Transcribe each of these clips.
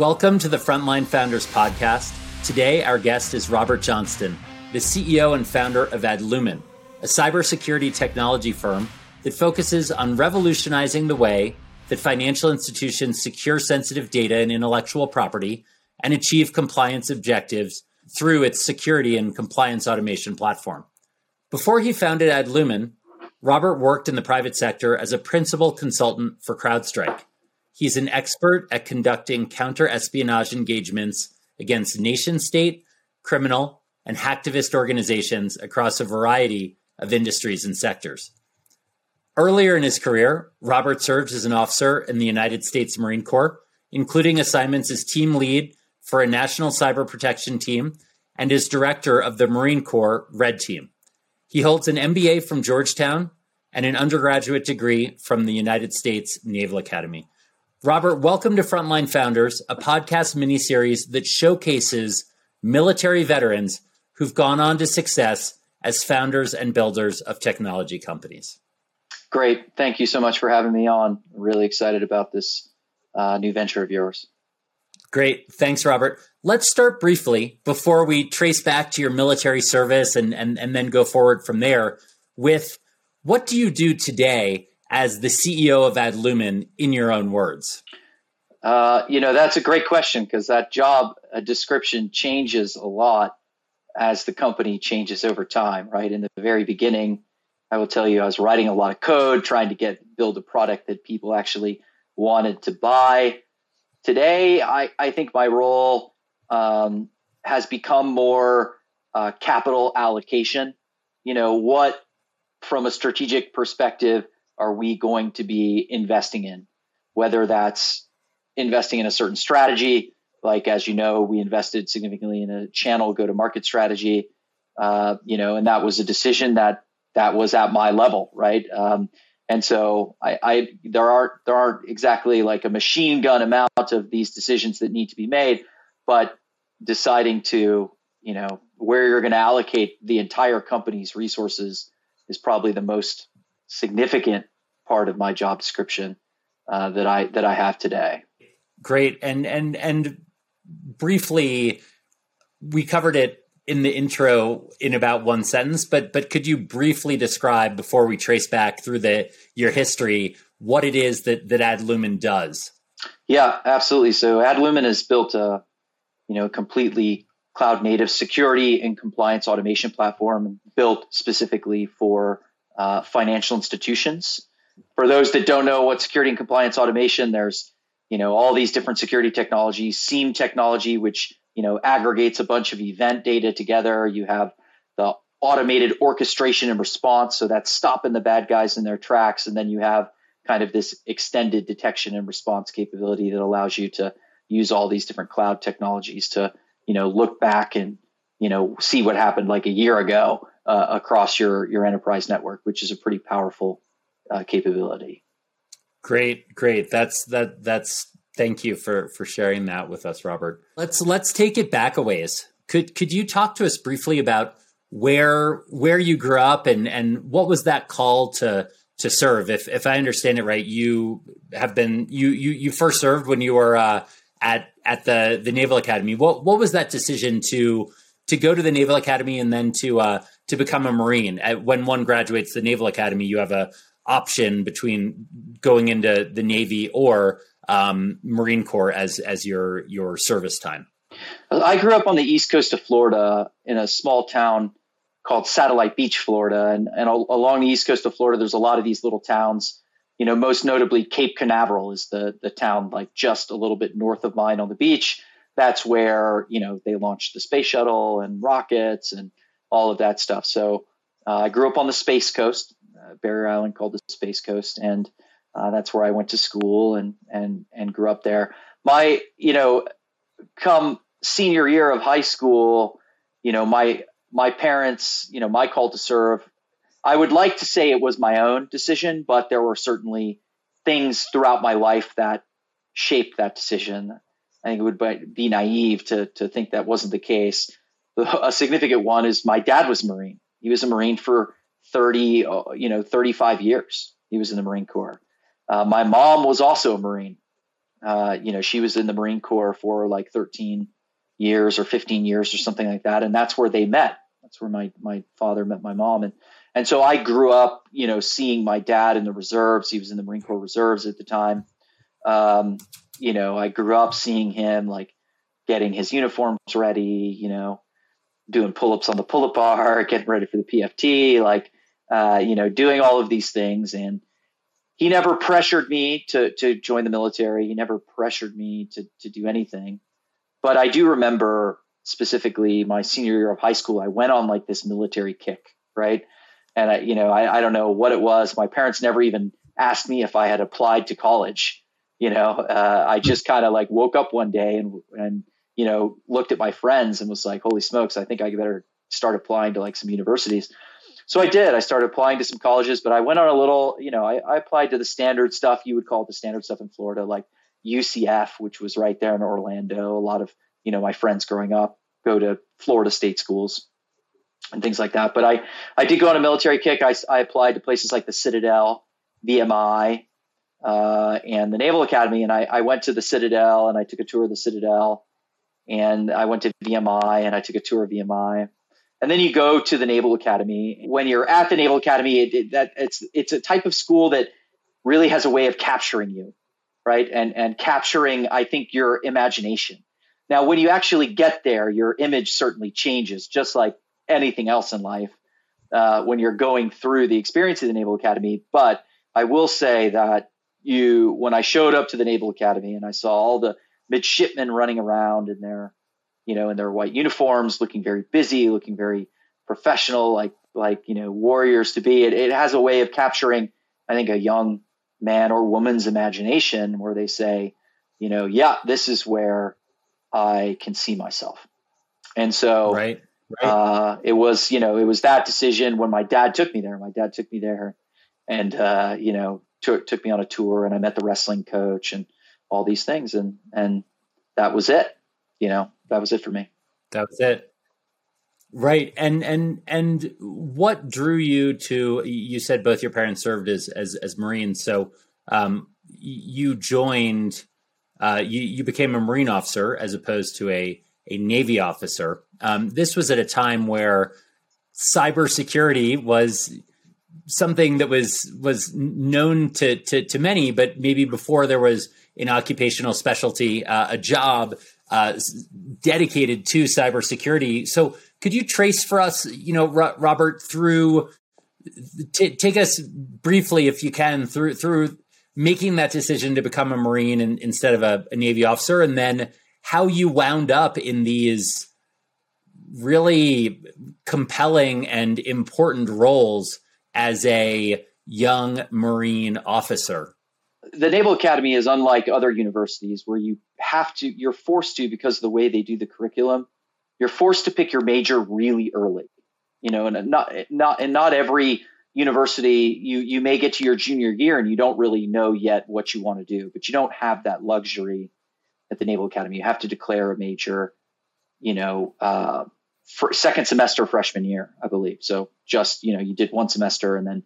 Welcome to the Frontline Founders Podcast. Today, our guest is Robert Johnston, the CEO and founder of Adlumin, a cybersecurity technology firm that focuses on revolutionizing the way that financial institutions secure sensitive data and intellectual property and achieve compliance objectives through its security and compliance automation platform. Before he founded Adlumin, Robert worked in the private sector as a principal consultant for CrowdStrike. He's an expert at conducting counter espionage engagements against nation state, criminal, and hacktivist organizations across a variety of industries and sectors. Earlier in his career, Robert served as an officer in the United States Marine Corps, including assignments as team lead for a national cyber protection team and as director of the Marine Corps Red Team. He holds an MBA from Georgetown and an undergraduate degree from the United States Naval Academy. Robert, welcome to Frontline Founders, a podcast miniseries that showcases military veterans who've gone on to success as founders and builders of technology companies. Great. Thank you so much for having me on. really excited about this uh, new venture of yours. Great. Thanks, Robert. Let's start briefly before we trace back to your military service and, and, and then go forward from there with what do you do today as the CEO of Adlumin in your own words? Uh, you know, that's a great question because that job uh, description changes a lot as the company changes over time, right? In the very beginning, I will tell you, I was writing a lot of code, trying to get build a product that people actually wanted to buy Today, I, I think my role um, has become more uh, capital allocation. You know, what from a strategic perspective are we going to be investing in? Whether that's investing in a certain strategy, like as you know, we invested significantly in a channel go to market strategy. Uh, you know, and that was a decision that that was at my level, right? Um, and so I, I, there aren't there aren't exactly like a machine gun amount of these decisions that need to be made, but deciding to you know where you're going to allocate the entire company's resources is probably the most significant part of my job description uh, that I that I have today. Great, and and and briefly, we covered it in the intro in about one sentence, but but could you briefly describe before we trace back through the your history what it is that that Adlumin does? Yeah, absolutely. So Adlumin has built a you know completely cloud native security and compliance automation platform built specifically for uh, financial institutions. For those that don't know what security and compliance automation, there's you know all these different security technologies, SIEM technology, which you know aggregates a bunch of event data together. You have the automated orchestration and response, so that's stopping the bad guys in their tracks, and then you have kind of this extended detection and response capability that allows you to use all these different cloud technologies to you know look back and you know see what happened like a year ago uh, across your your enterprise network, which is a pretty powerful uh, capability. Great, great. That's that that's Thank you for for sharing that with us, Robert. Let's let's take it back a ways. Could could you talk to us briefly about where where you grew up and and what was that call to to serve? If if I understand it right, you have been you you you first served when you were uh, at at the the Naval Academy. What what was that decision to to go to the Naval Academy and then to uh, to become a Marine? When one graduates the Naval Academy, you have a option between going into the Navy or um, Marine Corps as as your your service time? I grew up on the east coast of Florida in a small town called Satellite Beach, Florida, and and along the east coast of Florida, there's a lot of these little towns. You know, most notably Cape Canaveral is the the town like just a little bit north of mine on the beach. That's where you know they launched the space shuttle and rockets and all of that stuff. So uh, I grew up on the Space Coast, Barrier Island called the Space Coast, and uh, that's where I went to school and and and grew up there. My you know, come senior year of high school, you know my my parents, you know my call to serve. I would like to say it was my own decision, but there were certainly things throughout my life that shaped that decision. I think it would be naive to to think that wasn't the case. A significant one is my dad was Marine. He was a Marine for 30, uh, you know, 35 years. He was in the Marine Corps. Uh, my mom was also a Marine. Uh, you know, she was in the Marine Corps for like 13 years or 15 years or something like that, and that's where they met. That's where my my father met my mom, and and so I grew up, you know, seeing my dad in the reserves. He was in the Marine Corps Reserves at the time. Um, you know, I grew up seeing him like getting his uniforms ready, you know, doing pull-ups on the pull-up bar, getting ready for the PFT, like uh, you know, doing all of these things. And he never pressured me to to join the military. He never pressured me to to do anything. But I do remember specifically my senior year of high school, I went on like this military kick, right? And I, you know, I, I don't know what it was. My parents never even asked me if I had applied to college. You know, uh, I just kind of like woke up one day and and you know looked at my friends and was like, "Holy smokes! I think I better start applying to like some universities." So I did. I started applying to some colleges, but I went on a little. You know, I, I applied to the standard stuff. You would call the standard stuff in Florida, like UCF, which was right there in Orlando. A lot of you know my friends growing up go to Florida state schools and things like that. But I, I did go on a military kick. I, I applied to places like the Citadel, VMI, uh, and the Naval Academy. And I, I went to the Citadel and I took a tour of the Citadel. And I went to VMI and I took a tour of VMI. And then you go to the Naval Academy. When you're at the Naval Academy, it, it, that it's it's a type of school that really has a way of capturing you, right? And and capturing, I think, your imagination. Now, when you actually get there, your image certainly changes, just like anything else in life uh, when you're going through the experience of the Naval Academy. But I will say that you, when I showed up to the Naval Academy and I saw all the midshipmen running around in their, you know, in their white uniforms, looking very busy, looking very professional, like like you know warriors to be. It, it has a way of capturing, I think, a young man or woman's imagination where they say, you know, yeah, this is where I can see myself. And so right. Right. Uh, it was, you know, it was that decision when my dad took me there. My dad took me there, and uh, you know, took took me on a tour, and I met the wrestling coach and all these things, and and that was it. You know, that was it for me. That was it. Right. And and and what drew you to you said both your parents served as as as Marines. So um you joined uh you you became a Marine officer as opposed to a a Navy officer. Um, this was at a time where cybersecurity was something that was was known to, to, to many, but maybe before there was an occupational specialty, uh, a job uh, dedicated to cybersecurity. So, could you trace for us, you know, Robert, through t- take us briefly, if you can, through through making that decision to become a Marine in, instead of a, a Navy officer, and then how you wound up in these really compelling and important roles as a young Marine officer. The Naval Academy is unlike other universities where you have to, you're forced to, because of the way they do the curriculum, you're forced to pick your major really early. You know, and not, not, and not every university, you, you may get to your junior year and you don't really know yet what you want to do, but you don't have that luxury at the Naval Academy. You have to declare a major, you know, uh, for second semester freshman year, I believe. So just you know, you did one semester and then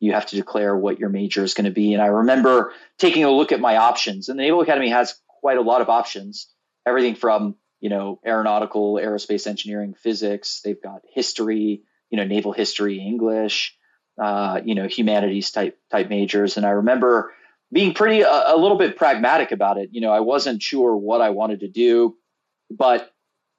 you have to declare what your major is going to be. And I remember taking a look at my options, and the Naval Academy has quite a lot of options. Everything from you know aeronautical, aerospace engineering, physics. They've got history, you know, naval history, English, uh, you know, humanities type type majors. And I remember being pretty a, a little bit pragmatic about it. You know, I wasn't sure what I wanted to do, but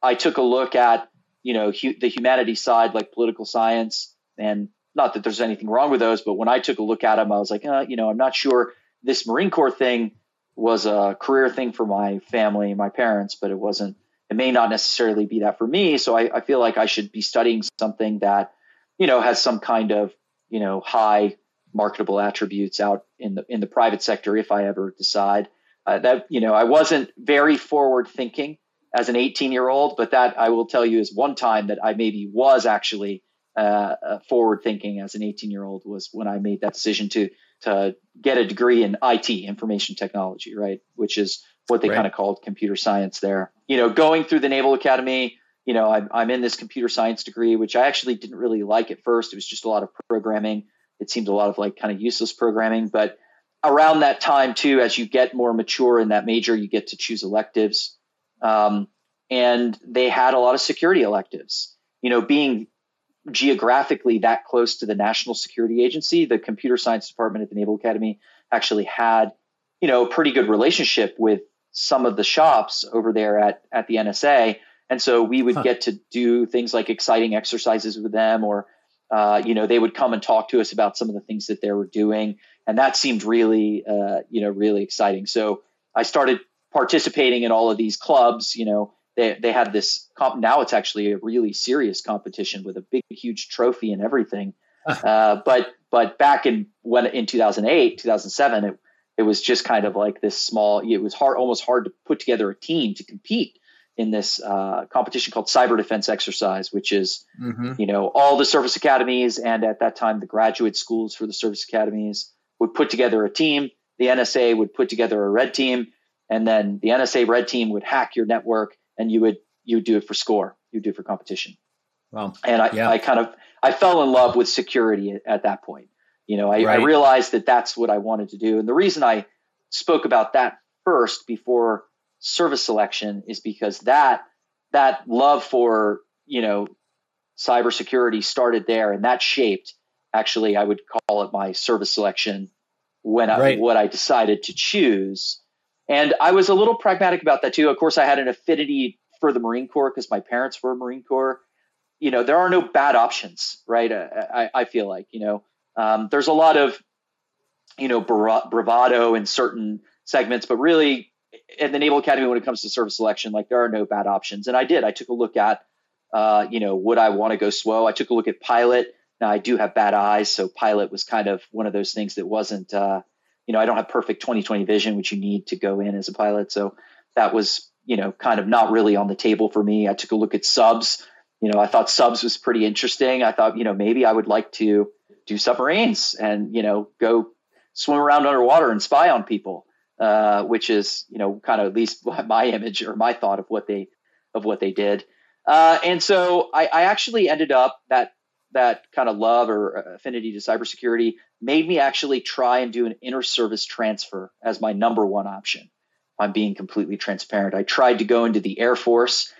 I took a look at you know hu- the humanities side, like political science, and not that there's anything wrong with those, but when I took a look at them, I was like, uh, you know, I'm not sure this Marine Corps thing was a career thing for my family, my parents, but it wasn't. It may not necessarily be that for me. So I, I feel like I should be studying something that, you know, has some kind of, you know, high marketable attributes out in the in the private sector if I ever decide. Uh, that you know, I wasn't very forward thinking as an 18 year old, but that I will tell you is one time that I maybe was actually uh, uh forward thinking as an 18 year old was when I made that decision to to get a degree in IT, information technology, right, which is what they right. kind of called computer science there. You know, going through the Naval Academy, you know, I'm, I'm in this computer science degree, which I actually didn't really like at first. It was just a lot of programming it seemed a lot of like kind of useless programming. But around that time too, as you get more mature in that major, you get to choose electives. Um, and they had a lot of security electives. You know, being geographically that close to the National Security Agency, the computer science department at the Naval Academy actually had, you know, a pretty good relationship with some of the shops over there at at the NSA. And so we would huh. get to do things like exciting exercises with them, or uh, you know, they would come and talk to us about some of the things that they were doing, and that seemed really, uh, you know, really exciting. So I started participating in all of these clubs. You know, they they had this comp. Now it's actually a really serious competition with a big, huge trophy and everything. uh, but but back in when in 2008, 2007, it it was just kind of like this small. It was hard, almost hard to put together a team to compete in this uh, competition called Cyber Defense Exercise, which is mm-hmm. you know all the service academies and at that time the graduate schools for the service academies would put together a team. The NSA would put together a red team, and then the NSA red team would hack your network and you would you would do it for score, you do it for competition. Wow. And I, yeah. I kind of I fell in love with security at, at that point. You know, I, right. I realized that that's what I wanted to do, and the reason I spoke about that first before service selection is because that that love for you know cybersecurity started there, and that shaped actually I would call it my service selection when I, what I decided to choose. And I was a little pragmatic about that too. Of course, I had an affinity for the Marine Corps because my parents were Marine Corps. You know, there are no bad options, right? I, I feel like, you know, um, there's a lot of, you know, bravado in certain segments, but really in the Naval Academy, when it comes to service selection, like there are no bad options. And I did, I took a look at, uh, you know, would I want to go SWO? I took a look at pilot. Now I do have bad eyes, so pilot was kind of one of those things that wasn't, uh, you know, I don't have perfect 20/20 vision, which you need to go in as a pilot. So that was, you know, kind of not really on the table for me. I took a look at subs. You know, I thought subs was pretty interesting. I thought, you know, maybe I would like to do submarines and, you know, go swim around underwater and spy on people, uh, which is, you know, kind of at least my image or my thought of what they of what they did. Uh, and so I, I actually ended up that that kind of love or affinity to cybersecurity made me actually try and do an inter service transfer as my number one option. I'm being completely transparent. I tried to go into the Air Force.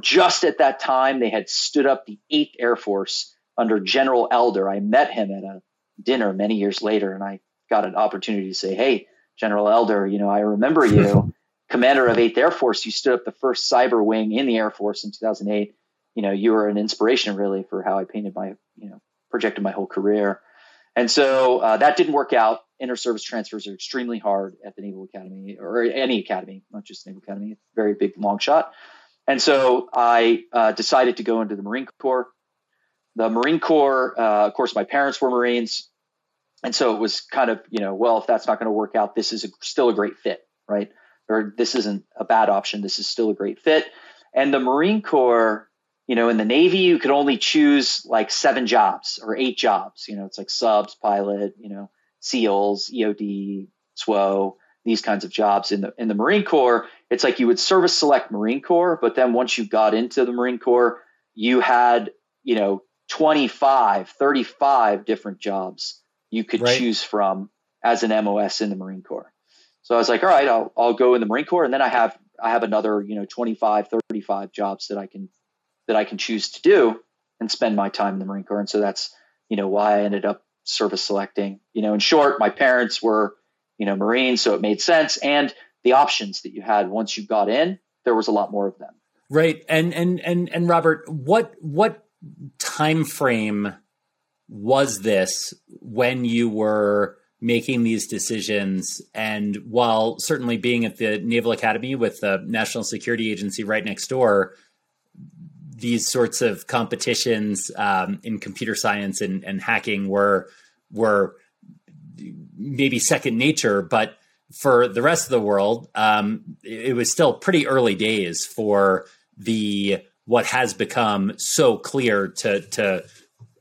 Just at that time, they had stood up the 8th Air Force under General Elder. I met him at a dinner many years later, and I got an opportunity to say, Hey, General Elder, you know, I remember you, commander of 8th Air Force. You stood up the first cyber wing in the Air Force in 2008 you know, you were an inspiration really for how I painted my, you know, projected my whole career. And so uh, that didn't work out. Inter-service transfers are extremely hard at the Naval Academy or any academy, not just Naval Academy. It's a very big, long shot. And so I uh, decided to go into the Marine Corps. The Marine Corps, uh, of course, my parents were Marines. And so it was kind of, you know, well, if that's not going to work out, this is a, still a great fit, right? Or this isn't a bad option. This is still a great fit. And the Marine Corps you know, in the Navy, you could only choose like seven jobs or eight jobs. You know, it's like subs, pilot, you know, SEALs, EOD, SWO, these kinds of jobs. In the in the Marine Corps, it's like you would service select Marine Corps, but then once you got into the Marine Corps, you had, you know, 25, 35 different jobs you could right. choose from as an MOS in the Marine Corps. So I was like, all right, I'll, I'll go in the Marine Corps. And then I have, I have another, you know, 25, 35 jobs that I can that I can choose to do and spend my time in the Marine Corps. And so that's, you know, why I ended up service selecting. You know, in short, my parents were, you know, Marines, so it made sense. And the options that you had once you got in, there was a lot more of them. Right. And and and and Robert, what what time frame was this when you were making these decisions and while certainly being at the Naval Academy with the National Security Agency right next door, these sorts of competitions um, in computer science and, and hacking were were maybe second nature, but for the rest of the world, um, it was still pretty early days for the what has become so clear to to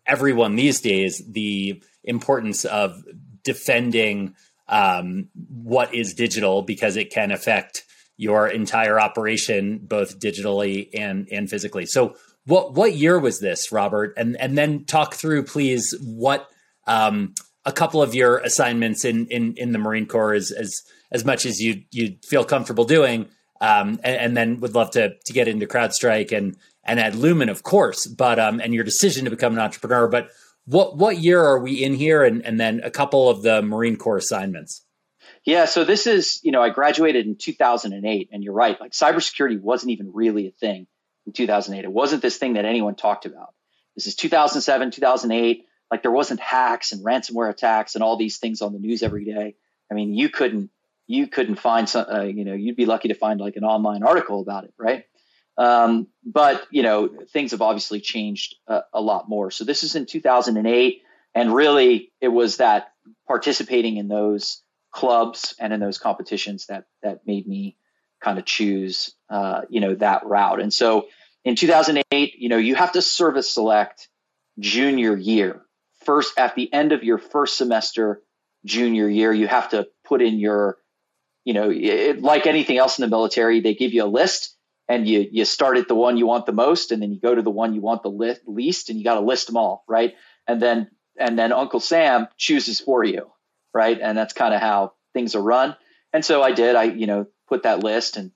everyone these days the importance of defending um, what is digital because it can affect your entire operation, both digitally and and physically. So, what what year was this, Robert? And and then talk through, please, what um, a couple of your assignments in in in the Marine Corps as as as much as you you feel comfortable doing, um, and, and, then would love to to get into CrowdStrike and and Adlumin, of course, but um, and your decision to become an entrepreneur. But what what year are we in here, and and then a couple of the Marine Corps assignments. Yeah, so this is you know I graduated in 2008, and you're right, like cybersecurity wasn't even really a thing in 2008. It wasn't this thing that anyone talked about. This is 2007, 2008 like there wasn't hacks and ransomware attacks and all these things on the news every day. I mean, you couldn't you couldn't find some, uh, you know, you'd be lucky to find like an online article about it, right? Um, but you know, things have obviously changed a, a lot more. So this is in 2008, and really, it was that participating in those clubs and in those competitions that that made me kind of choose, uh, you know, that route. And so in 2008, you know, you have to service select junior year. First at the end of your first semester junior year you have to put in your you know it, like anything else in the military they give you a list and you you start at the one you want the most and then you go to the one you want the least and you got to list them all right? And then and then uncle sam chooses for you right? And that's kind of how things are run. And so i did i you know put that list and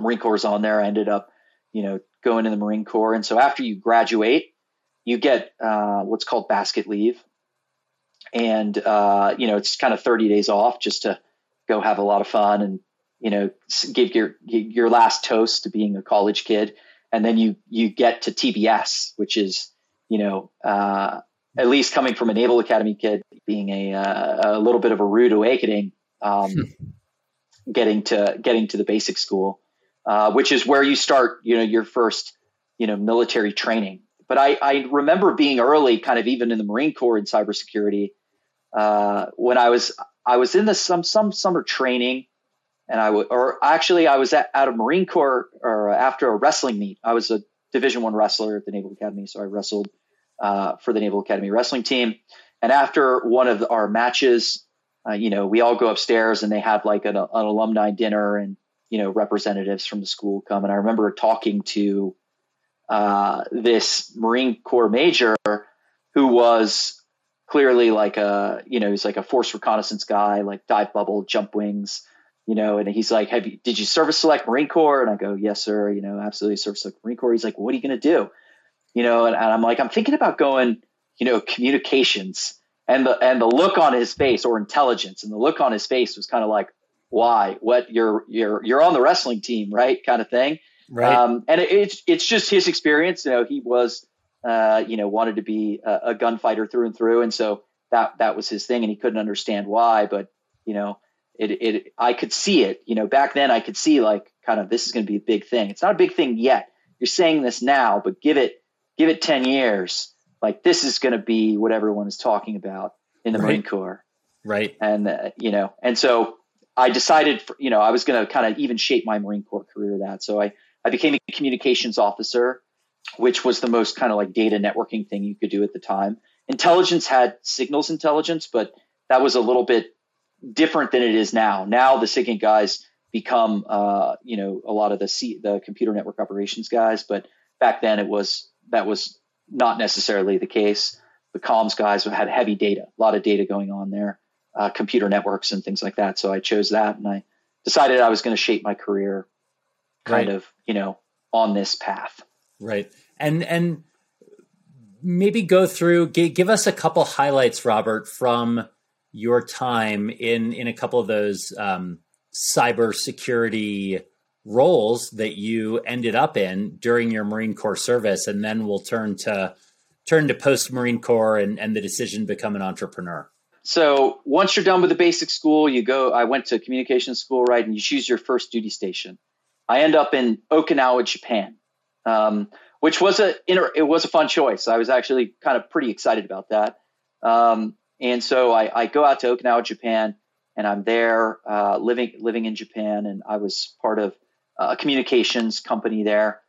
marine corps on there. I ended up you know going in the marine corps. And so after you graduate you get uh, what's called basket leave, and uh, you know it's kind of 30 days off just to go have a lot of fun and you know give your your last toast to being a college kid, and then you you get to TBS, which is you know uh, at least coming from a Naval Academy kid, being a uh, a little bit of a rude awakening, um, getting to getting to the basic school, uh, which is where you start you know your first you know military training but I, I remember being early, kind of even in the Marine Corps in cybersecurity, uh, when I was I was in the some some summer training, and I or actually I was at, out of Marine Corps or after a wrestling meet. I was a Division One wrestler at the Naval Academy, so I wrestled uh, for the Naval Academy wrestling team. And after one of our matches, uh, you know, we all go upstairs and they have like an, an alumni dinner, and you know, representatives from the school come. And I remember talking to uh, this Marine Corps major who was clearly like a you know he's like a force reconnaissance guy, like dive bubble, jump wings, you know. And he's like, "Have you did you service select Marine Corps?" And I go, "Yes, sir." You know, absolutely service select Marine Corps. He's like, "What are you going to do?" You know, and, and I'm like, "I'm thinking about going, you know, communications." And the and the look on his face, or intelligence, and the look on his face was kind of like, "Why? What? You're you're you're on the wrestling team, right?" Kind of thing. Right. Um, and it, it's it's just his experience. You know, he was uh, you know wanted to be a, a, gunfighter through and through, and so that that was his thing, and he couldn't understand why. But you know, it it I could see it. You know, back then I could see like kind of this is going to be a big thing. It's not a big thing yet. You're saying this now, but give it give it ten years. Like this is going to be what everyone is talking about in the right. Marine Corps. Right. And uh, you know, and so I decided, for, you know, I was going to kind of even shape my Marine Corps career that. So I I became a communications officer, which was the most kind of like data networking thing you could do at the time. Intelligence had signals intelligence, but that was a little bit different than it is now. Now the SIGINT guys become, uh, you know, a lot of the C- the computer network operations guys, but back then it was that was not necessarily the case. The comms guys had heavy data, a lot of data going on there, uh, computer networks and things like that. So I chose that, and I decided I was going to shape my career kind right. of you know on this path right and and maybe go through give us a couple highlights robert from your time in in a couple of those um, cybersecurity roles that you ended up in during your Marine Corps service, and then we'll turn to turn to post Marine Corps and, and the decision to become an entrepreneur. So once you're done with the basic school, you go. I went to communication school, right, and you choose your first duty station. I end up in Okinawa, Japan, um, which was a it was a fun choice. I was actually kind of pretty excited about that. Um, and so I, I, go out to Okinawa, Japan, and I'm there uh, living living in Japan, and I was part of a communications company there,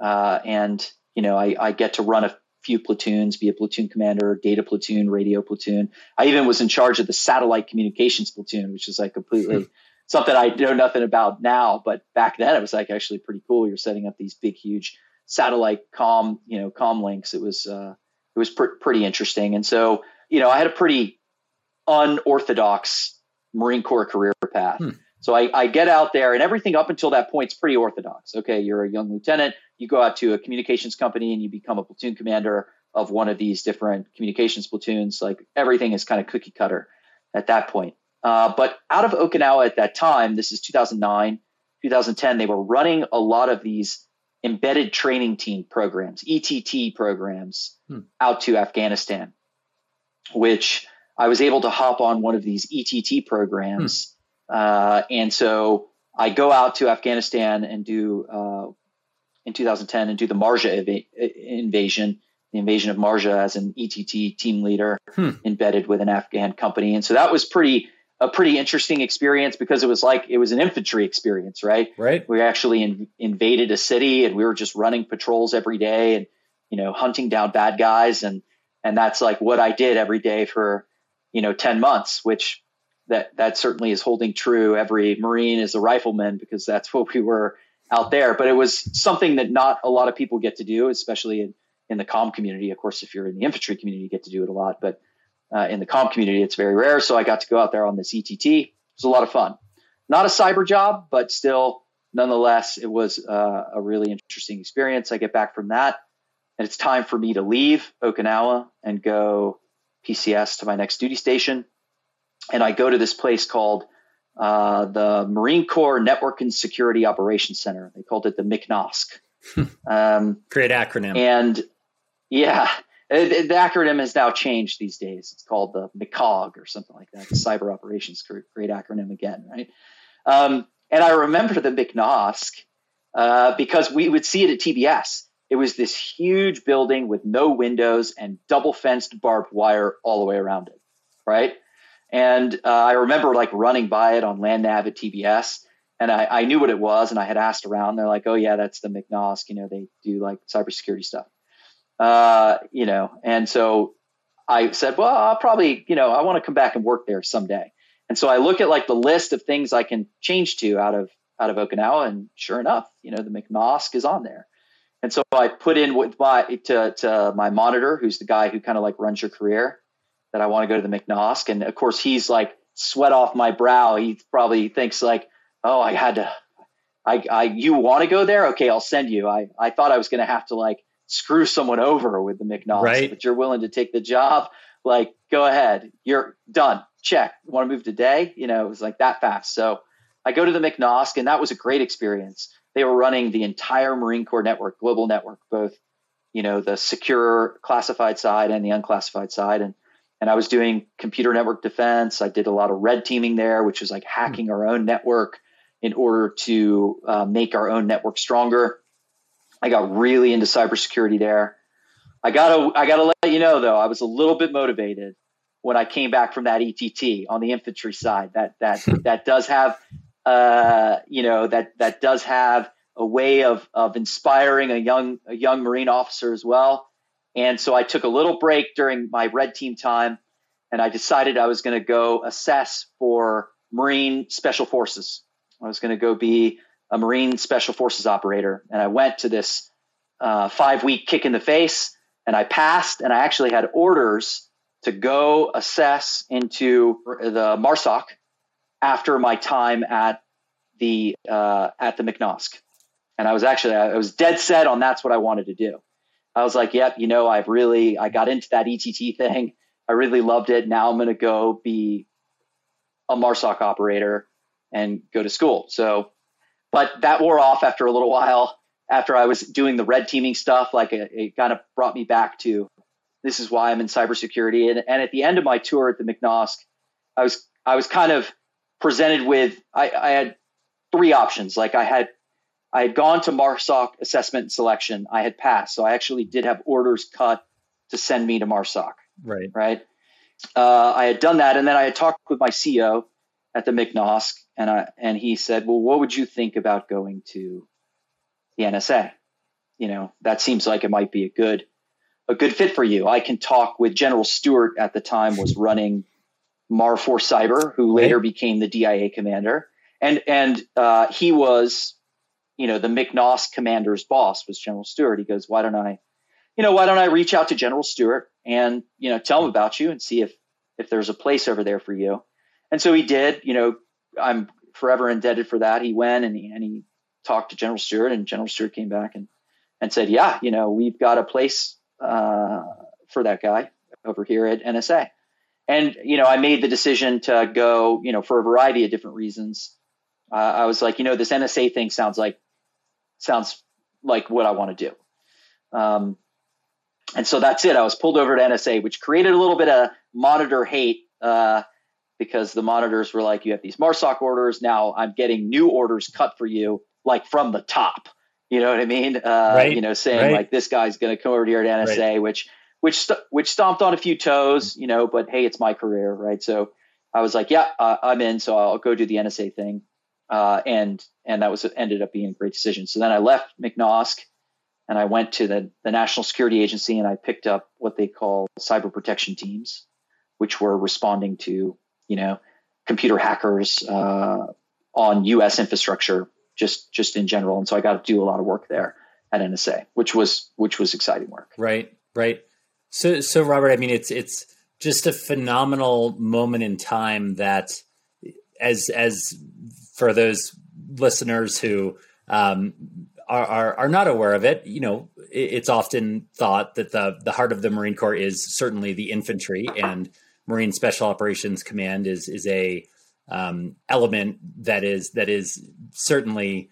uh, and you know I, I get to run a few platoons, be a platoon commander, data platoon, radio platoon. I even was in charge of the satellite communications platoon, which is like completely something I know nothing about now, but back then it was like actually pretty cool. You're setting up these big, huge satellite com, you know, com links. It was, uh, it was pr- pretty interesting. And so, you know, I had a pretty unorthodox Marine Corps career path. Hmm. So I, I, get out there, and everything up until that point is pretty orthodox. Okay, you're a young lieutenant, you go out to a communications company, and you become a platoon commander of one of these different communications platoons. Like everything is kind of cookie cutter at that point. Uh, but out of Okinawa at that time, this is 2009, 2010, they were running a lot of these embedded training team programs, ETT programs, hmm. out to Afghanistan, which I was able to hop on one of these ETT programs. Hmm. Uh, and so I go out to Afghanistan and do, uh, in 2010, and do the Marja ev- invasion, the invasion of Marja as an ETT team leader hmm. embedded with an Afghan company. And so that was pretty a pretty interesting experience because it was like it was an infantry experience, right? Right. We actually in, invaded a city and we were just running patrols every day and you know hunting down bad guys and and that's like what I did every day for you know 10 months, which that that certainly is holding true. Every Marine is a rifleman because that's what we were out there. But it was something that not a lot of people get to do, especially in, in the com community. Of course, if you're in the infantry community, you get to do it a lot, but uh, in the comp community, it's very rare. So I got to go out there on this ETT. It was a lot of fun. Not a cyber job, but still, nonetheless, it was uh, a really interesting experience. I get back from that, and it's time for me to leave Okinawa and go PCS to my next duty station. And I go to this place called uh, the Marine Corps Network and Security Operations Center. They called it the MCNOSC. um, Great acronym. And yeah, the acronym has now changed these days. It's called the MCOG or something like that. The Cyber Operations Group. Great acronym again, right? Um, and I remember the MCNOSC uh, because we would see it at TBS. It was this huge building with no windows and double fenced barbed wire all the way around it, right? And uh, I remember like running by it on land nav at TBS, and I, I, knew what it was, and I had asked around. They're like, "Oh yeah, that's the MCNOSC. You know, they do like cybersecurity stuff." Uh, you know, and so I said, well, I'll probably, you know, I want to come back and work there someday. And so I look at like the list of things I can change to out of out of Okinawa, and sure enough, you know, the MCNOSC is on there. And so I put in with my to, to my monitor, who's the guy who kind of like runs your career, that I want to go to the MCNOSC. And of course, he's like sweat off my brow. He probably thinks like, oh, I had to, I, I, you want to go there? Okay, I'll send you. I, I thought I was going to have to like screw someone over with the MCNOSC, right. but you're willing to take the job, like go ahead, you're done. Check. Want to move today? You know, it was like that fast. So I go to the MCNOSC, and that was a great experience. They were running the entire Marine Corps network, global network, both you know the secure classified side and the unclassified side, and and I was doing computer network defense. I did a lot of red teaming there, which was like hacking our own network in order to uh, make our own network stronger. I got really into cybersecurity there. I gotta I gotta let you know though, I was a little bit motivated when I came back from that ETT on the infantry side. That that that does have uh, you know that that does have a way of of inspiring a young a young Marine officer as well. And so I took a little break during my red team time, and I decided I was going to go assess for Marine Special Forces. I was going to go be a Marine Special Forces operator, and I went to this uh, five week kick in the face, and I passed, and I actually had orders to go assess into the MARSOC after my time at the uh, at the MCNOSC, and I was actually I was dead set on that's what I wanted to do. I was like, yep, you know, I've really I got into that ETT thing. I really loved it. Now I'm going to go be a MARSOC operator and go to school. So but that wore off after a little while. After I was doing the red teaming stuff, like it, it kind of brought me back to this is why I'm in cybersecurity. And, and at the end of my tour at the MCNOSC, I was I was kind of presented with I, I had three options. Like I had I had gone to MARSOC assessment and selection. I had passed, so I actually did have orders cut to send me to MARSOC. Right. Right. Uh, I had done that, and then I had talked with my CEO at the MCNOSC, and I and he said, "Well, what would you think about going to the NSA? You know, that seems like it might be a good a good fit for you. I can talk with General Stewart at the time was running MARFOR Cyber, who later right. became the DIA commander, and and uh, he was, you know, the MCNOSC commander's boss was General Stewart. He goes, "Why don't I, you know, why don't I reach out to General Stewart and you know tell him about you and see if if there's a place over there for you. And so he did. You know, I'm forever indebted for that. He went and he, and he talked to General Stewart, and General Stewart came back and and said, "Yeah, you know, we've got a place uh, for that guy over here at NSA." And you know, I made the decision to go. You know, for a variety of different reasons. Uh, I was like, you know, this NSA thing sounds like sounds like what I want to do. Um, and so that's it. I was pulled over to NSA, which created a little bit of monitor hate uh, because the monitors were like, you have these MARSOC orders. Now I'm getting new orders cut for you, like from the top. You know what I mean? Uh, right. You know, saying right. like this guy's going to come over here at NSA, right. which which st- which stomped on a few toes. You know, but hey, it's my career, right? So I was like, yeah, uh, I'm in. So I'll go do the NSA thing, uh, and and that was ended up being a great decision. So then I left MCNOSC and I went to the, the National Security Agency and I picked up what they call cyber protection teams, which were responding to, you know, computer hackers uh, on U.S. infrastructure, just just in general. And so I got to do a lot of work there at NSA, which was which was exciting work. Right, right. So, so Robert, I mean, it's it's just a phenomenal moment in time that, as as for those listeners who um, are, are, are not aware of it, you know, it's often thought that the the heart of the Marine Corps is certainly the infantry, and Marine Special Operations Command is is a um, element that is that is certainly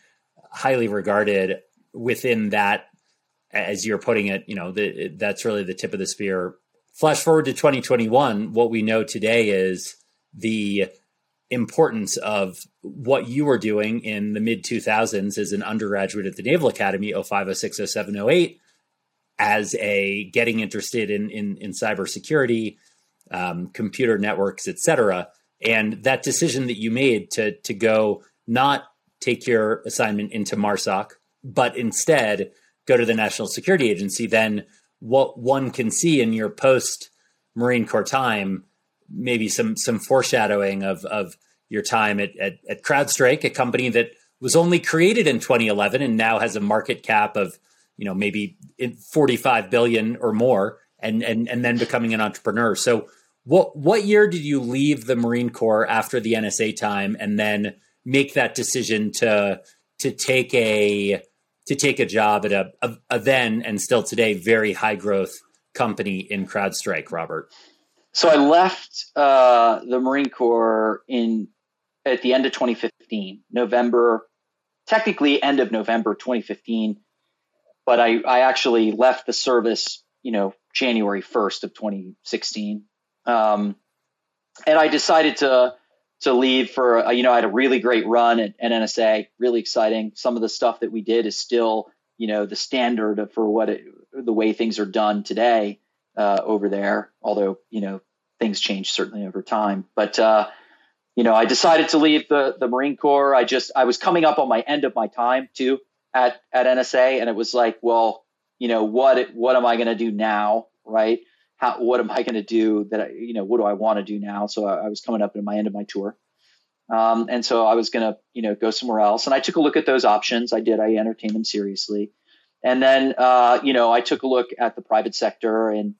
highly regarded within that. As you're putting it, you know, the, that's really the tip of the spear. Flash forward to 2021, what we know today is the importance of what you were doing in the mid 2000s as an undergraduate at the Naval Academy 05, 06, 07, 08 as a getting interested in in, in cybersecurity, um, computer networks, etc. And that decision that you made to to go not take your assignment into MARSOC, but instead go to the National Security Agency, then what one can see in your post Marine Corps time maybe some some foreshadowing of of your time at, at, at CrowdStrike, a company that was only created in 2011 and now has a market cap of you know maybe 45 billion or more, and and and then becoming an entrepreneur. So what what year did you leave the Marine Corps after the NSA time, and then make that decision to to take a to take a job at a, a, a then and still today very high growth company in CrowdStrike, Robert? So I left uh, the Marine Corps in at the end of 2015, November, technically end of November 2015, but I, I actually left the service, you know, January 1st of 2016. Um, and I decided to to leave for uh, you know I had a really great run at, at, NSA, really exciting. Some of the stuff that we did is still you know the standard for what it, the way things are done today uh, over there. Although you know things change certainly over time. But uh, you know, I decided to leave the the Marine Corps. I just I was coming up on my end of my time too at at NSA, and it was like, well, you know, what what am I going to do now, right? How what am I going to do that? I, you know, what do I want to do now? So I, I was coming up in my end of my tour. Um, and so I was going to, you know, go somewhere else. And I took a look at those options. I did. I entertained them seriously. And then, uh, you know, I took a look at the private sector and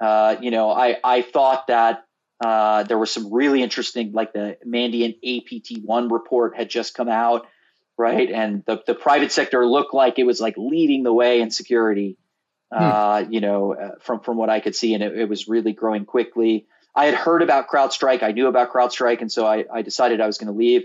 uh, you know, I, I thought that uh, there was some really interesting, like the Mandiant APT1 report had just come out, right? And the, the private sector looked like it was like leading the way in security, hmm. uh, you know, uh, from, from what I could see. And it, it, was really growing quickly. I had heard about CrowdStrike. I knew about CrowdStrike. And so I, I decided I was going to leave.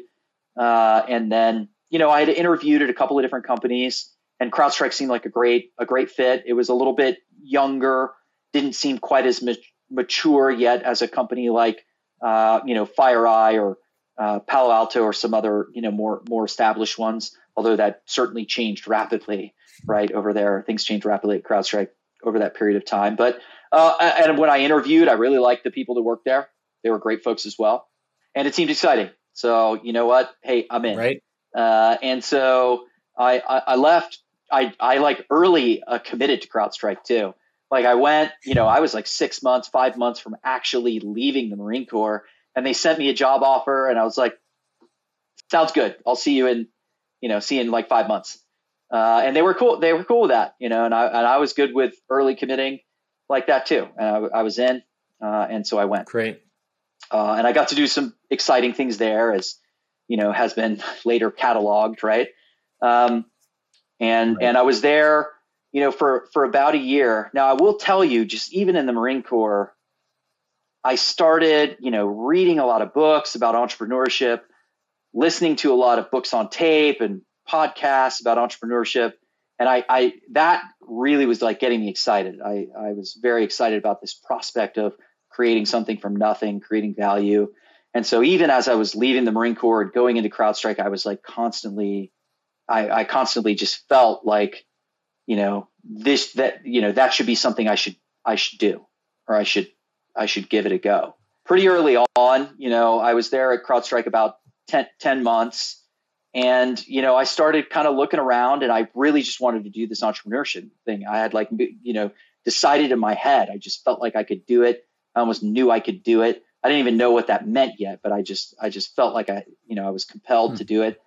Uh, and then, you know, I had interviewed at a couple of different companies and CrowdStrike seemed like a great, a great fit. It was a little bit younger didn't seem quite as mature yet as a company like uh, you know FireEye or uh, Palo Alto or some other you know more more established ones. Although that certainly changed rapidly, right over there. Things changed rapidly at CrowdStrike over that period of time. But uh, and when I interviewed, I really liked the people that worked there. They were great folks as well, and it seemed exciting. So you know what? Hey, I'm in. Right. Uh, and so I, I, I left. I I like early uh, committed to CrowdStrike too. Like I went, you know, I was like six months, five months from actually leaving the Marine Corps, and they sent me a job offer, and I was like, "Sounds good. I'll see you in, you know, see you in like five months." Uh, and they were cool. They were cool with that, you know, and I and I was good with early committing like that too. And I, I was in, uh, and so I went. Great. uh, and I got to do some exciting things there, as you know has been later cataloged, right? Um, and right. and I was there, you know, for for about a year. Now I will tell you, just even in the Marine Corps, I started, you know, reading a lot of books about entrepreneurship, listening to a lot of books on tape and podcasts about entrepreneurship, and I, I that really was like getting me excited. I, I was very excited about this prospect of creating something from nothing, creating value. And so even as I was leaving the Marine Corps and going into CrowdStrike, I was like constantly, I, I constantly just felt like, you know, this that you know that should be something I should I should do, or I should I should give it a go. Pretty early on, you know, I was there at CrowdStrike about 10, 10 months. And, you know, I started kind of looking around and I really just wanted to do this entrepreneurship thing. I had like, you know, decided in my head, I just felt like I could do it. I almost knew I could do it. I didn't even know what that meant yet, but I just, I just felt like I, you know, I was compelled mm. to do it.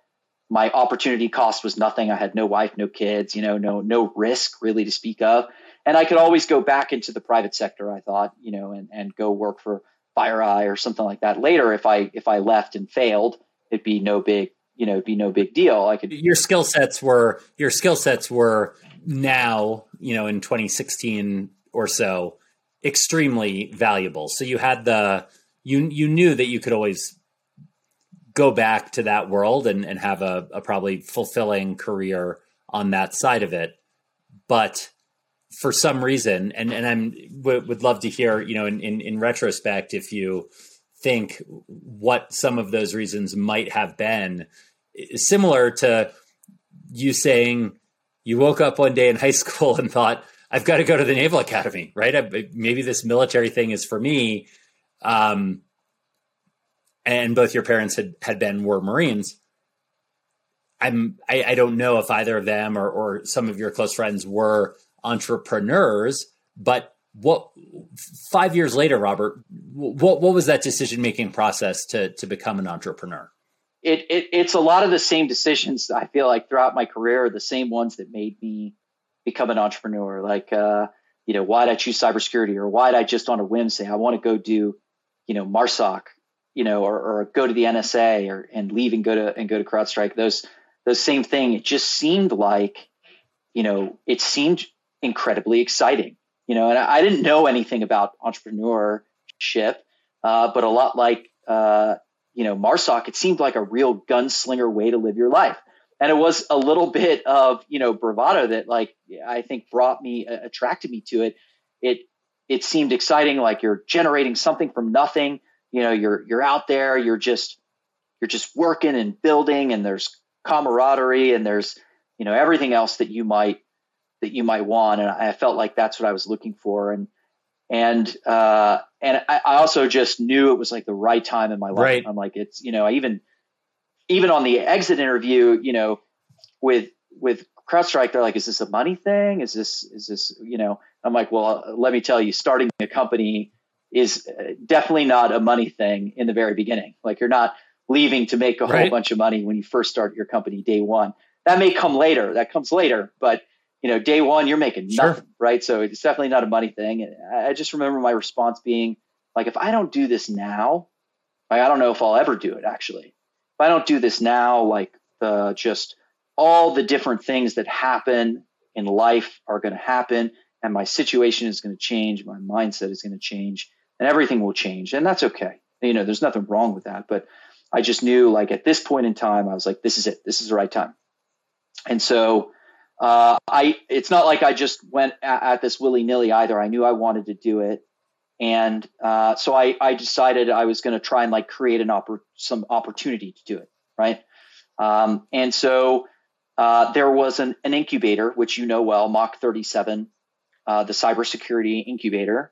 My opportunity cost was nothing. I had no wife, no kids, you know, no, no risk really to speak of. And I could always go back into the private sector, I thought, you know, and, and go work for FireEye or something like that later if I, if I left and failed it'd be no big you know it'd be no big deal i could your skill sets were your skill sets were now you know in 2016 or so extremely valuable so you had the you you knew that you could always go back to that world and, and have a, a probably fulfilling career on that side of it. But for some reason and and i'm w- would love to hear you know in, in in retrospect if you think what some of those reasons might have been similar to you saying you woke up one day in high school and thought i've got to go to the naval academy right? I, maybe this military thing is for me. Um, and both your parents had had been were marines i'm I, I don't know if either of them or, or some of your close friends were entrepreneurs but what five years later, Robert, what what was that decision making process to to become an entrepreneur? It, it it's a lot of the same decisions I feel like throughout my career are the same ones that made me become an entrepreneur. Like uh, you know, why did I choose cybersecurity, or why did I just on a whim say I want to go do, you know, MARSOC, you know, or, or go to the NSA, or and leave and go to and go to CrowdStrike. Those those same thing. It just seemed like, you know, it seemed incredibly exciting you know, and I, I didn't know anything about entrepreneurship, uh, but a lot like, uh, you know, MARSOC, it seemed like a real gunslinger way to live your life. And it was a little bit of, you know, bravado that like, I think brought me, uh, attracted me to it. It, it seemed exciting. Like you're generating something from nothing. You know, you're, you're out there, you're just, you're just working and building and there's camaraderie and there's, you know, everything else that you might that you might want. And I felt like that's what I was looking for. And, and, uh, and I, I also just knew it was like the right time in my life. Right. I'm like, it's, you know, I even, even on the exit interview, you know, with, with CrowdStrike, they're like, is this a money thing? Is this, is this, you know, I'm like, well, let me tell you, starting a company is uh, definitely not a money thing in the very beginning. Like you're not leaving to make a right. whole bunch of money when you first start your company day one. That may come later. That comes later, but you know, day one, you're making nothing, sure. right? So it's definitely not a money thing. And I just remember my response being like, if I don't do this now, like, I don't know if I'll ever do it actually. If I don't do this now, like the just all the different things that happen in life are going to happen and my situation is going to change. My mindset is going to change and everything will change. And that's okay. You know, there's nothing wrong with that. But I just knew like at this point in time, I was like, this is it. This is the right time. And so, uh, I it's not like I just went at, at this willy nilly either. I knew I wanted to do it, and uh, so I I decided I was going to try and like create an oppor- some opportunity to do it, right? Um, and so uh, there was an, an incubator, which you know well, Mach 37, uh, the cybersecurity incubator,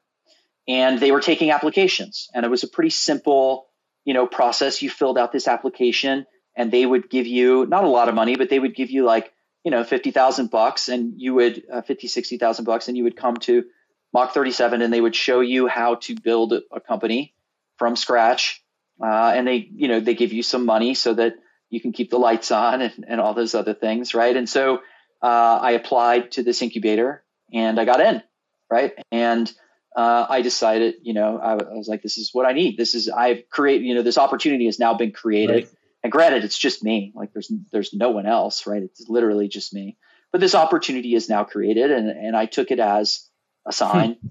and they were taking applications, and it was a pretty simple, you know, process. You filled out this application, and they would give you not a lot of money, but they would give you like you know, 50,000 bucks and you would, uh, 50, 60,000 bucks and you would come to Mach 37 and they would show you how to build a company from scratch. Uh, and they, you know, they give you some money so that you can keep the lights on and, and all those other things. Right. And so, uh, I applied to this incubator and I got in. Right. And, uh, I decided, you know, I, I, was like, this is what I need. This is I've created, you know, this opportunity has now been created. Right. And granted, it's just me. Like there's there's no one else, right? It's literally just me. But this opportunity is now created, and and I took it as a sign hmm.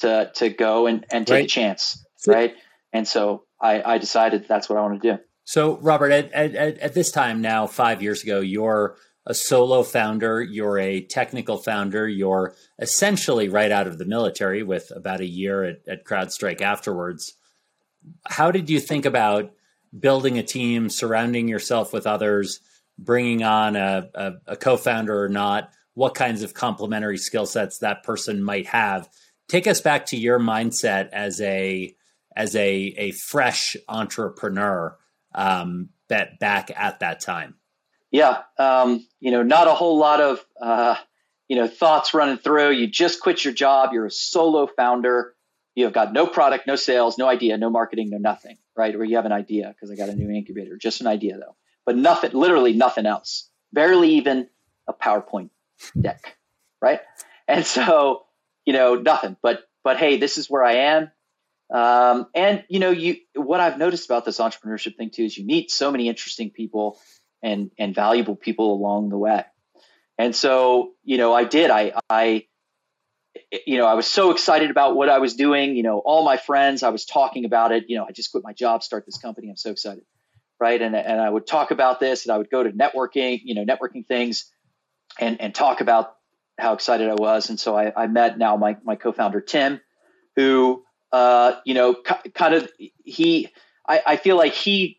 to to go and and take right. a chance, right? And so I I decided that's what I want to do. So Robert, at, at at this time now, five years ago, you're a solo founder, you're a technical founder, you're essentially right out of the military with about a year at, at CrowdStrike afterwards. How did you think about building a team, surrounding yourself with others, bringing on a, a, a co founder or not? What kinds of complementary skill sets that person might have? Take us back to your mindset as a as a, a fresh entrepreneur um, back at that time. Yeah, um, you know, not a whole lot of uh, you know thoughts running through. You just quit your job. You're a solo founder. You have got no product, no sales, no idea, no marketing, no nothing. Right? Or you have an idea because I got a new incubator. Just an idea though, but nothing. Literally nothing else. Barely even a PowerPoint deck. Right? And so you know nothing. But but hey, this is where I am. Um, and you know, you what I've noticed about this entrepreneurship thing too is you meet so many interesting people and and valuable people along the way. And so, you know, I did. I I you know, I was so excited about what I was doing. You know, all my friends, I was talking about it. You know, I just quit my job, start this company. I'm so excited, right? And and I would talk about this, and I would go to networking, you know, networking things, and and talk about how excited I was. And so I, I met now my my co-founder Tim, who uh, you know, kind of he. I, I feel like he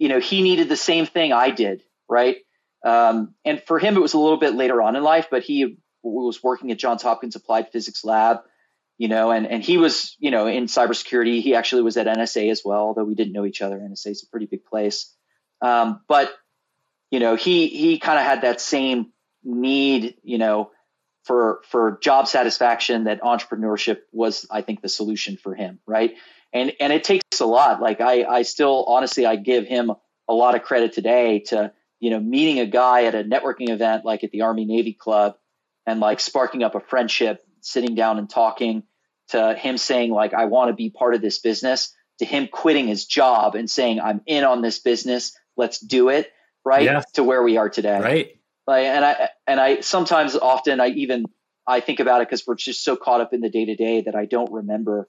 you know, he needed the same thing I did, right? Um, and for him, it was a little bit later on in life, but he was working at Johns Hopkins Applied Physics Lab, you know, and and he was, you know, in cybersecurity. He actually was at NSA as well, although we didn't know each other. NSA is a pretty big place, um, but you know, he he kind of had that same need, you know, for for job satisfaction that entrepreneurship was, I think, the solution for him, right? And and it takes a lot. Like I I still honestly I give him a lot of credit today to you know meeting a guy at a networking event like at the Army Navy Club and like sparking up a friendship, sitting down and talking to him saying like I want to be part of this business to him quitting his job and saying I'm in on this business, let's do it, right? Yeah. To where we are today. Right. Like and I and I sometimes often I even I think about it because we're just so caught up in the day to day that I don't remember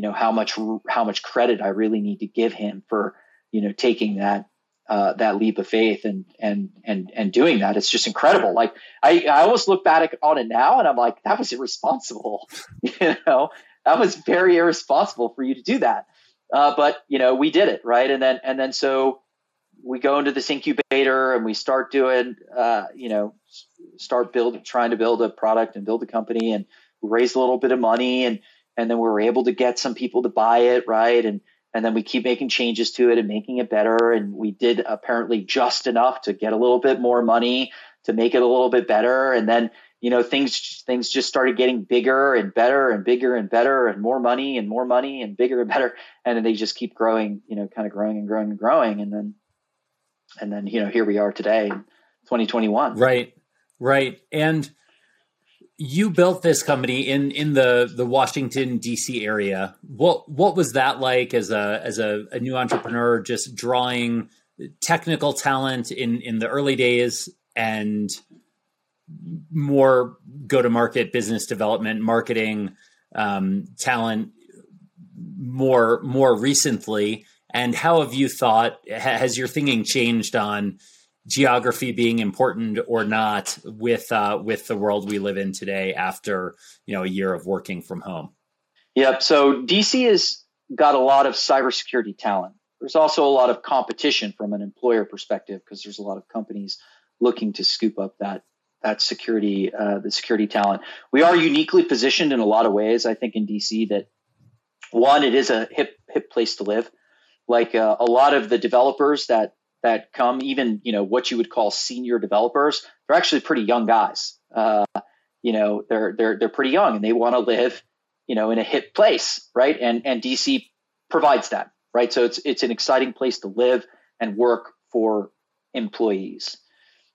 you know how much how much credit I really need to give him for you know taking that uh, that leap of faith and and and and doing that. It's just incredible. Like I I almost look back on it now and I'm like that was irresponsible. you know that was very irresponsible for you to do that. Uh, but you know we did it right, and then and then so we go into this incubator and we start doing uh, you know start build trying to build a product and build a company and raise a little bit of money and and then we were able to get some people to buy it right? And and then we keep making changes to it and making it better. And we did apparently just enough to get a little bit more money to make it a little bit better. And then you know things things just started getting bigger and better and bigger and better and more money and more money and bigger and better. And then they just keep growing you know kind of growing and growing and growing. And then and then you know here we are today 2021 right. Right. And you built this company in in the the Washington D.C. area. What what was that like as a as a, a new entrepreneur, just drawing technical talent in in the early days and more go to market business development marketing um, talent more more recently and how have you thought has your thinking changed on geography being important or not with uh, with the world we live in today after you know a year of working from home. Yep. So DC has got a lot of cybersecurity talent. There's also a lot of competition from an employer perspective because there's a lot of companies looking to scoop up that that security uh, the security talent. We are uniquely positioned in a lot of ways. I think in DC that one it is a hip hip place to live. Like uh, a lot of the developers that that come, even you know what you would call senior developers, they're actually pretty young guys. Uh, you know, they're they're they're pretty young and they want to live, you know, in a hip place, right? And and DC provides that, right? So it's it's an exciting place to live and work for employees.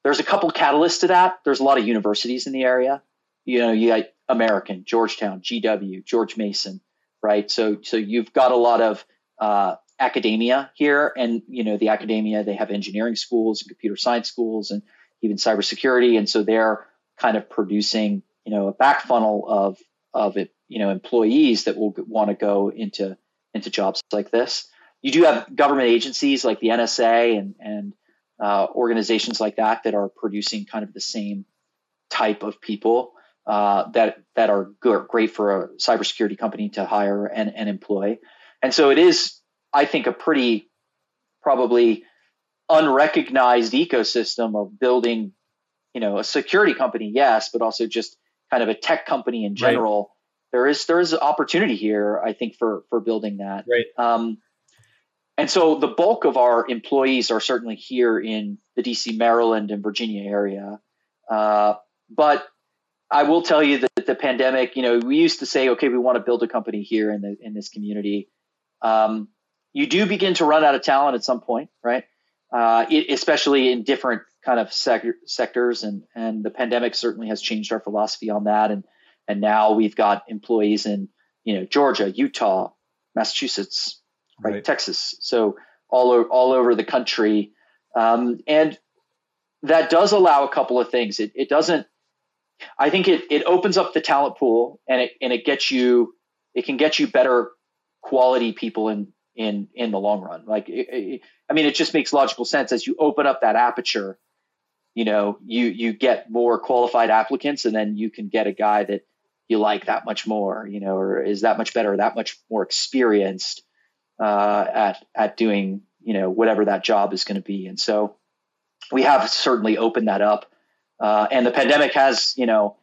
There's a couple catalysts to that. There's a lot of universities in the area. you know, you got American, Georgetown, GW, George Mason, right? So, so you've got a lot of uh, academia here, and you know, the academia they have engineering schools and computer science schools, and even cybersecurity, and so they're kind of producing, you know, a back funnel of of it, you know, employees that will want to go into into jobs like this. You do have government agencies like the NSA and and uh, organizations like that that are producing kind of the same type of people uh, that that are good, great for a cybersecurity company to hire and, and employ. And so it is, I think, a pretty probably unrecognized ecosystem of building, you know, a security company, yes, but also just kind of a tech company in general. Right. There is there is opportunity here, I think, for for building that. Right. Um, and so the bulk of our employees are certainly here in the DC, Maryland, and Virginia area. Uh, but I will tell you that the pandemic, you know, we used to say, okay, we want to build a company here in the in this community. Um, you do begin to run out of talent at some point, right? Uh, it, especially in different kind of sec- sectors, and and the pandemic certainly has changed our philosophy on that. And and now we've got employees in you know Georgia, Utah, Massachusetts, right, right. Texas, so all over all over the country, um, and that does allow a couple of things. It it doesn't I think it it opens up the talent pool and it and it gets you it can get you better quality people in in in the long run. Like it, it, I mean, it just makes logical sense as you open up that aperture. You know, you you get more qualified applicants, and then you can get a guy that you like that much more. You know, or is that much better, that much more experienced uh, at at doing you know whatever that job is going to be. And so we have certainly opened that up uh, and the pandemic has, you know,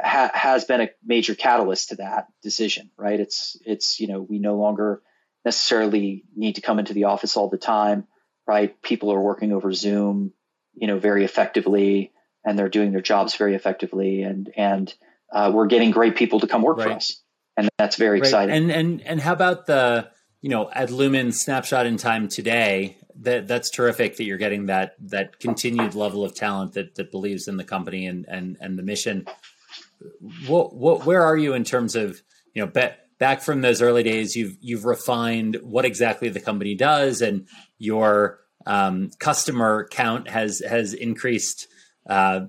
ha- has been a major catalyst to that decision, right? It's it's you know we no longer necessarily need to come into the office all the time, right? People are working over Zoom, you know, very effectively, and they're doing their jobs very effectively, and and uh, we're getting great people to come work right. for us, and that's very right. exciting. And and and how about the you know Adlumin snapshot in time today? that that's terrific that you're getting that that continued level of talent that that believes in the company and and and the mission. What what where are you in terms of you know back back from those early days? You've you've refined what exactly the company does, and your um, customer count has has increased. Uh,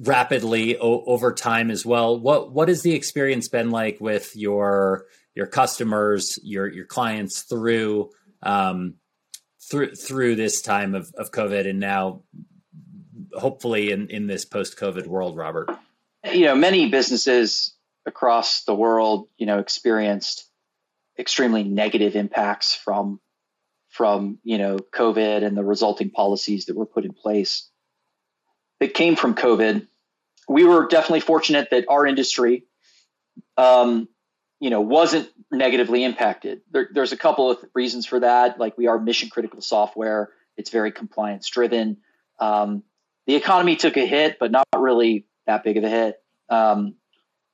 rapidly o- over time as well. What what has the experience been like with your your customers, your your clients through um, through through this time of, of COVID and now hopefully in, in this post COVID world, Robert? You know, many businesses across the world, you know, experienced extremely negative impacts from from you know COVID and the resulting policies that were put in place that came from COVID. We were definitely fortunate that our industry, um, you know, wasn't negatively impacted. There, there's a couple of reasons for that. Like we are mission critical software. It's very compliance driven. Um, the economy took a hit, but not really that big of a hit. Um,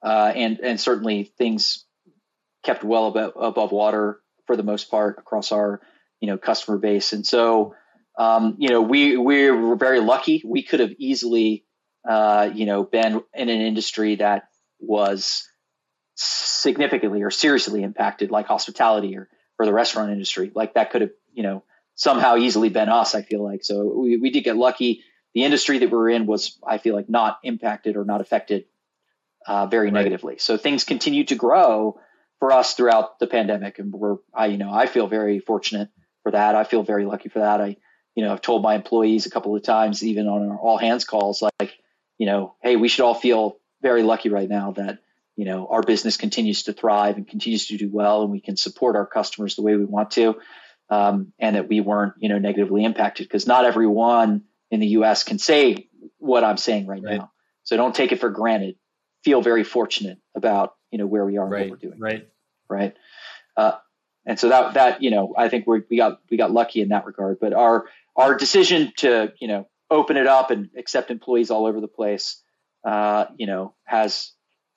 uh, and and certainly things kept well above, above water for the most part across our you know customer base. And so um, you know we we were very lucky. We could have easily uh, you know been in an industry that was significantly or seriously impacted, like hospitality or, or the restaurant industry. Like that could have, you know, somehow easily been us, I feel like. So we, we did get lucky. The industry that we're in was, I feel like, not impacted or not affected uh, very right. negatively. So things continue to grow for us throughout the pandemic. And we're, I, you know, I feel very fortunate for that. I feel very lucky for that. I, you know, I've told my employees a couple of times, even on our all hands calls, like, you know, hey, we should all feel very lucky right now that you know our business continues to thrive and continues to do well and we can support our customers the way we want to um, and that we weren't you know negatively impacted because not everyone in the us can say what i'm saying right, right, now so don't take it for granted feel very fortunate about you know where we are right, and what we're doing right right uh, and so that that you know i think we we got we got lucky in that regard but our our decision to you know open it up and accept employees all over the place uh, you know has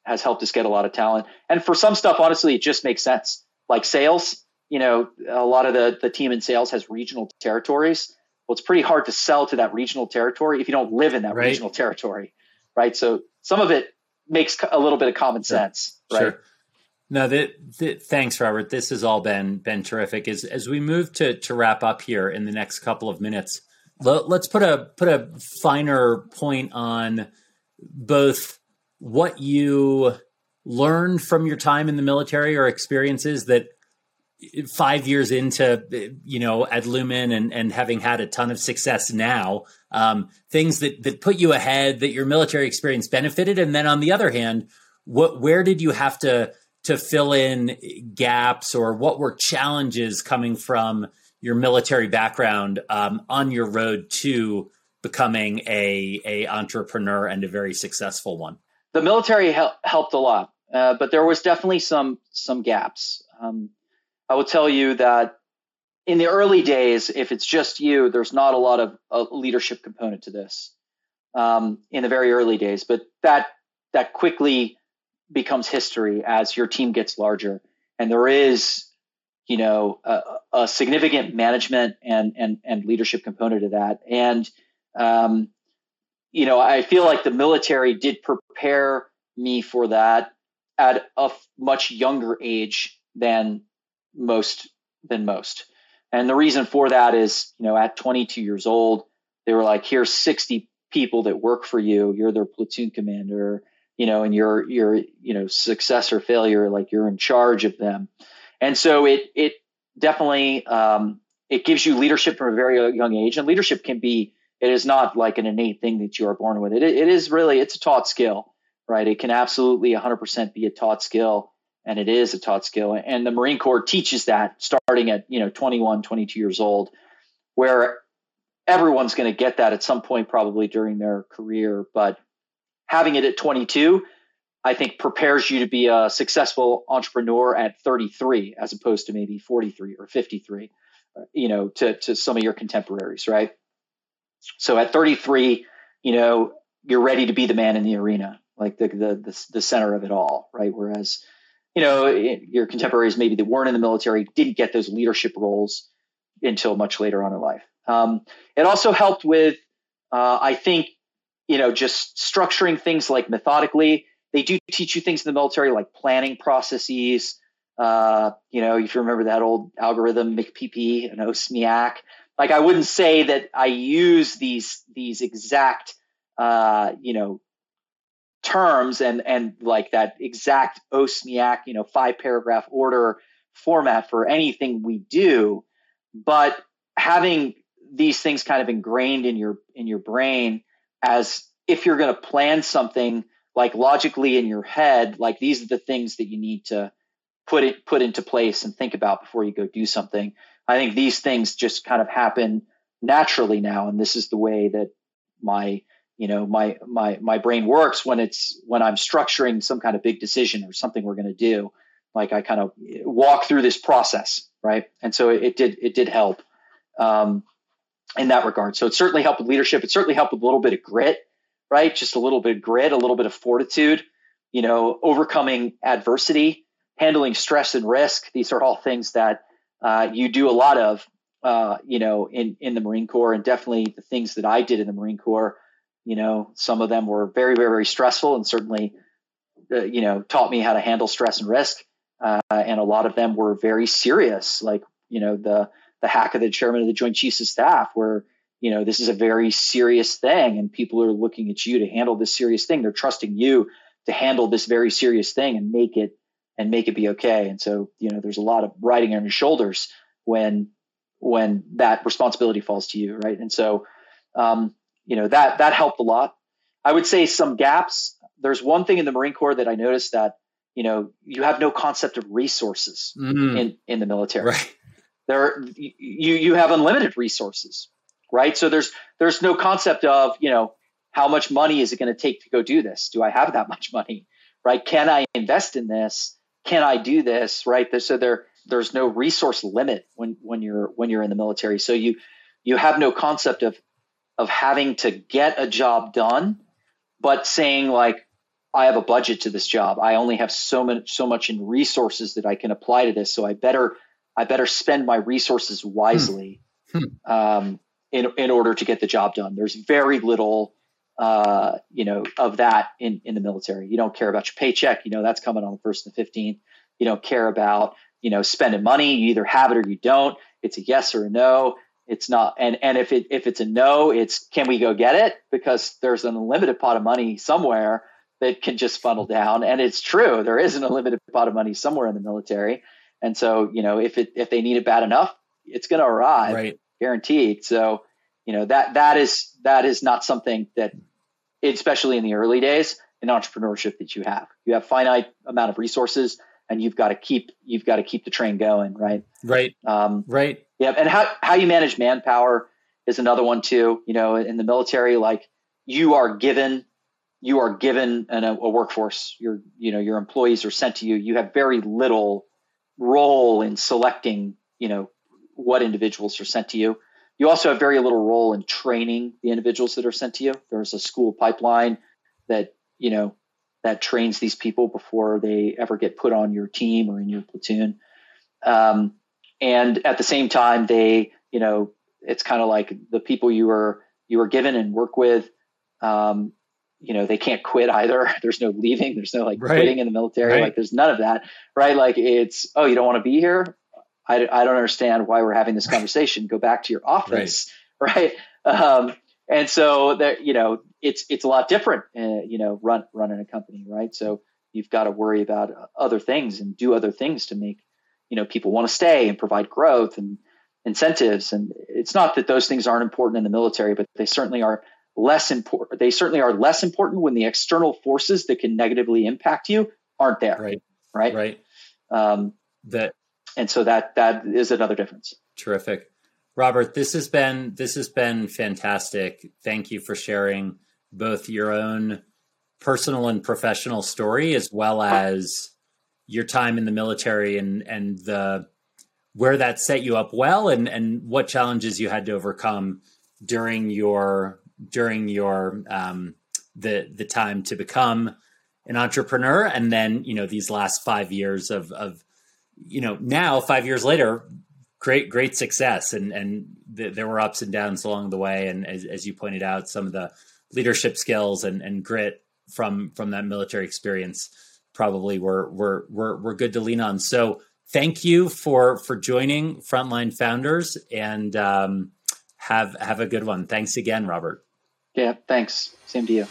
has helped us get a lot of talent. And for some stuff, honestly, it just makes sense. Like sales, you know, a lot of the, the team in sales has regional territories. Well, it's pretty hard to sell to that regional territory if you don't live in that right. regional territory, right? So some of it makes a little bit of common sure. sense, right? Sure. No, that, that, thanks, Robert. This has all been been terrific. As as we move to to wrap up here in the next couple of minutes, let, let's put a put a finer point on both what you learned from your time in the military or experiences that five years into you know Adlumin and and having had a ton of success now, um, things that that put you ahead that your military experience benefited, and then on the other hand, what where did you have to to fill in gaps or what were challenges coming from your military background um, on your road to becoming a a entrepreneur and a very successful one? The military hel- helped a lot, uh, but there was definitely some some gaps. Um, I will tell you that in the early days, if it's just you, there's not a lot of a leadership component to this um, in the very early days, but that that quickly becomes history as your team gets larger, and there is, you know, a, a significant management and and and leadership component to that, and um, you know, I feel like the military did prepare me for that at a much younger age than most than most. And the reason for that is, you know, at 22 years old, they were like, here's 60 people that work for you. You're their platoon commander, you know, and you're, you're, you know, success or failure, like you're in charge of them. And so it, it definitely, um, it gives you leadership from a very young age and leadership can be, it is not like an innate thing that you are born with. It, it is really, it's a taught skill, right? It can absolutely 100% be a taught skill and it is a taught skill. And the marine corps teaches that starting at you know 21 22 years old where everyone's going to get that at some point probably during their career. But having it at 22 i think prepares you to be a successful entrepreneur at 33 as opposed to maybe 43 or 53 you know to, to some of your contemporaries right? So at 33 you know you're ready to be the man in the arena like the the the, the center of it all right? Whereas you know, your contemporaries maybe that weren't in the military didn't get those leadership roles until much later on in life. Um, it also helped with, uh, I think, you know, just structuring things like methodically. They do teach you things in the military like planning processes. Uh, you know, if you remember that old algorithm MCPP and OSMEAC, like I wouldn't say that I use these these exact uh, you know terms and and like that exact OSMEAC, you know, five paragraph order format for anything we do, but having these things kind of ingrained in your in your brain as if you're going to plan something like logically in your head, like these are the things that you need to put it put into place and think about before you go do something. I think these things just kind of happen naturally now, and this is the way that my you know my my my brain works when it's when i'm structuring some kind of big decision or something we're going to do. Like i kind of walk through this process right? And so it, it did it did help um, in that regard. So it certainly helped with leadership. It certainly helped with a little bit of grit right? Just a little bit of grit a little bit of fortitude you know overcoming adversity handling stress and risk. These are all things that uh, you do a lot of uh, you know in in the marine corps and definitely the things that i did in the marine corps you know, some of them were very, very, very stressful and certainly, uh, you know, taught me how to handle stress and risk. Uh, and a lot of them were very serious, like, you know, the, the hack of the chairman of the Joint Chiefs of Staff, where, you know, this is a very serious thing and people are looking at you to handle this serious thing. They're trusting you to handle this very serious thing and make it and make it be okay. And so, you know, there's a lot of riding on your shoulders when when that responsibility falls to you, right? And so, um, you know that that helped a lot. I would say some gaps. There's one thing in the Marine Corps that I noticed that you know you have no concept of resources mm. in in the military. Right. There you you have unlimited resources, right? So there's there's no concept of you know how much money is it going to take to go do this? Do I have that much money? Right? Can I invest in this? Can I do this? Right? So there there's no resource limit when when you're when you're in the military. So you you have no concept of of having to get a job done, but saying like, I have a budget to this job. I only have so much so much in resources that I can apply to this. So I better I better spend my resources wisely hmm. Hmm. Um, in in order to get the job done. There's very little uh, you know, of that in, in the military. You don't care about your paycheck. You know, that's coming on the first and the 15th. You don't care about, you know, spending money. You either have it or you don't. It's a yes or a no. It's not. And, and if it, if it's a no, it's, can we go get it? Because there's an unlimited pot of money somewhere that can just funnel down. And it's true. There is an unlimited pot of money somewhere in the military. And so, you know, if it, if they need it bad enough, it's going to arrive right. guaranteed. So, you know that that is that is not something that especially in the early days in entrepreneurship that you have you have finite amount of resources and you've got to keep you've got to keep the train going right right um, right yeah and how how you manage manpower is another one too you know in the military like you are given you are given an, a, a workforce your you know your employees are sent to you you have very little role in selecting you know what individuals are sent to you you also have very little role in training the individuals that are sent to you. There's a school pipeline that, you know, that trains these people before they ever get put on your team or in your platoon. Um, and at the same time, they, you know, it's kind of like the people you were you were given and work with. Um, you know, they can't quit either. There's no leaving. There's no like right. quitting in the military. Right. Like there's none of that, right? Like it's oh, you don't want to be here. I, I don't understand why we're having this conversation. Go back to your office, right? right? Um, and so there, you know, it's it's a lot different, uh, you know, run running a company, right? So you've got to worry about other things and do other things to make you know people want to stay and provide growth and incentives. And it's not that those things aren't important in the military, but they certainly are less important. They certainly are less important when the external forces that can negatively impact you aren't there. Right. Right. Right. Um, that and so that that is another difference. Terrific, Robert. This has been this has been fantastic. Thank you for sharing both your own personal and professional story as well as your time in the military and and the where that set you up well and and what challenges you had to overcome during your during your um, the the time to become an entrepreneur and then you know these last five years of of you know, now five years later, great, great success. And, and th- there were ups and downs along the way. And as, as you pointed out, some of the leadership skills and, and grit from, from that military experience probably were, were, were, were good to lean on. So thank you for, for joining Frontline Founders and, um, have, have a good one. Thanks again, Robert. Yeah, thanks. Same to you.